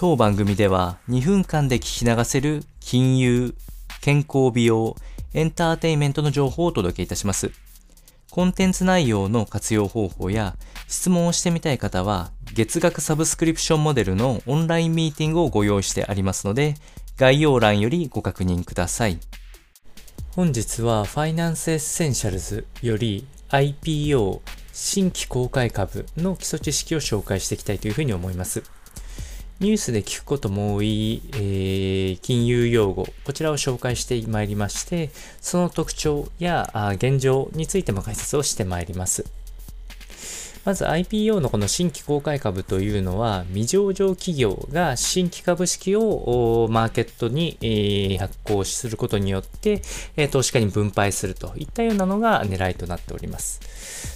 当番組では2分間で聞き流せる金融、健康美容、エンターテインメントの情報をお届けいたします。コンテンツ内容の活用方法や質問をしてみたい方は月額サブスクリプションモデルのオンラインミーティングをご用意してありますので概要欄よりご確認ください。本日はファイナンスエッセンシャルズより IPO 新規公開株の基礎知識を紹介していきたいというふうに思います。ニュースで聞くことも多い、えー、金融用語、こちらを紹介してまいりまして、その特徴や現状についても解説をしてまいります。まず IPO のこの新規公開株というのは、未上場企業が新規株式をマーケットに発行することによって、投資家に分配するといったようなのが狙いとなっております。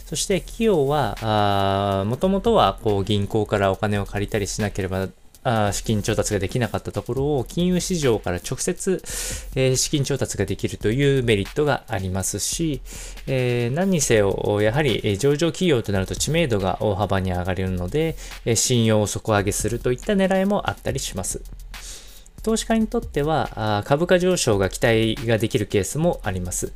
そして企業は、もともとはこう銀行からお金を借りたりしなければあ資金調達ができなかったところを金融市場から直接、え、資金調達ができるというメリットがありますし、え、何にせよ、やはり上場企業となると知名度が大幅に上がるので、信用を底上げするといった狙いもあったりします。投資家にとっては株価上昇が期待ができるケースもあります。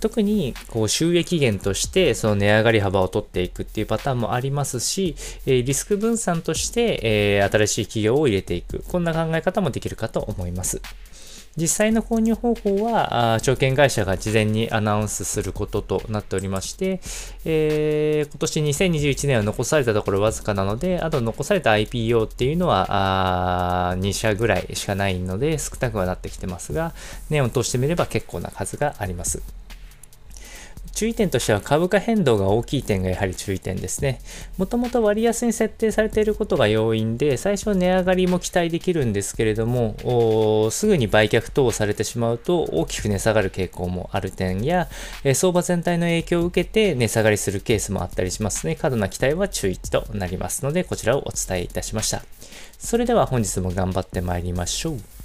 特にこう収益源としてその値上がり幅を取っていくっていうパターンもありますし、リスク分散として新しい企業を入れていく。こんな考え方もできるかと思います。実際の購入方法は、証券会社が事前にアナウンスすることとなっておりまして、えー、今年2021年は残されたところわずかなので、あと残された IPO っていうのは、2社ぐらいしかないので少なくはなってきてますが、年を通してみれば結構な数があります。注意点としては株価変動が大きい点がやはり注意点ですね。もともと割安に設定されていることが要因で、最初値上がりも期待できるんですけれども、すぐに売却等をされてしまうと大きく値下がる傾向もある点や、え相場全体の影響を受けて値下がりするケースもあったりしますね。過度な期待は注意となりますので、こちらをお伝えいたしました。それでは本日も頑張って参りましょう。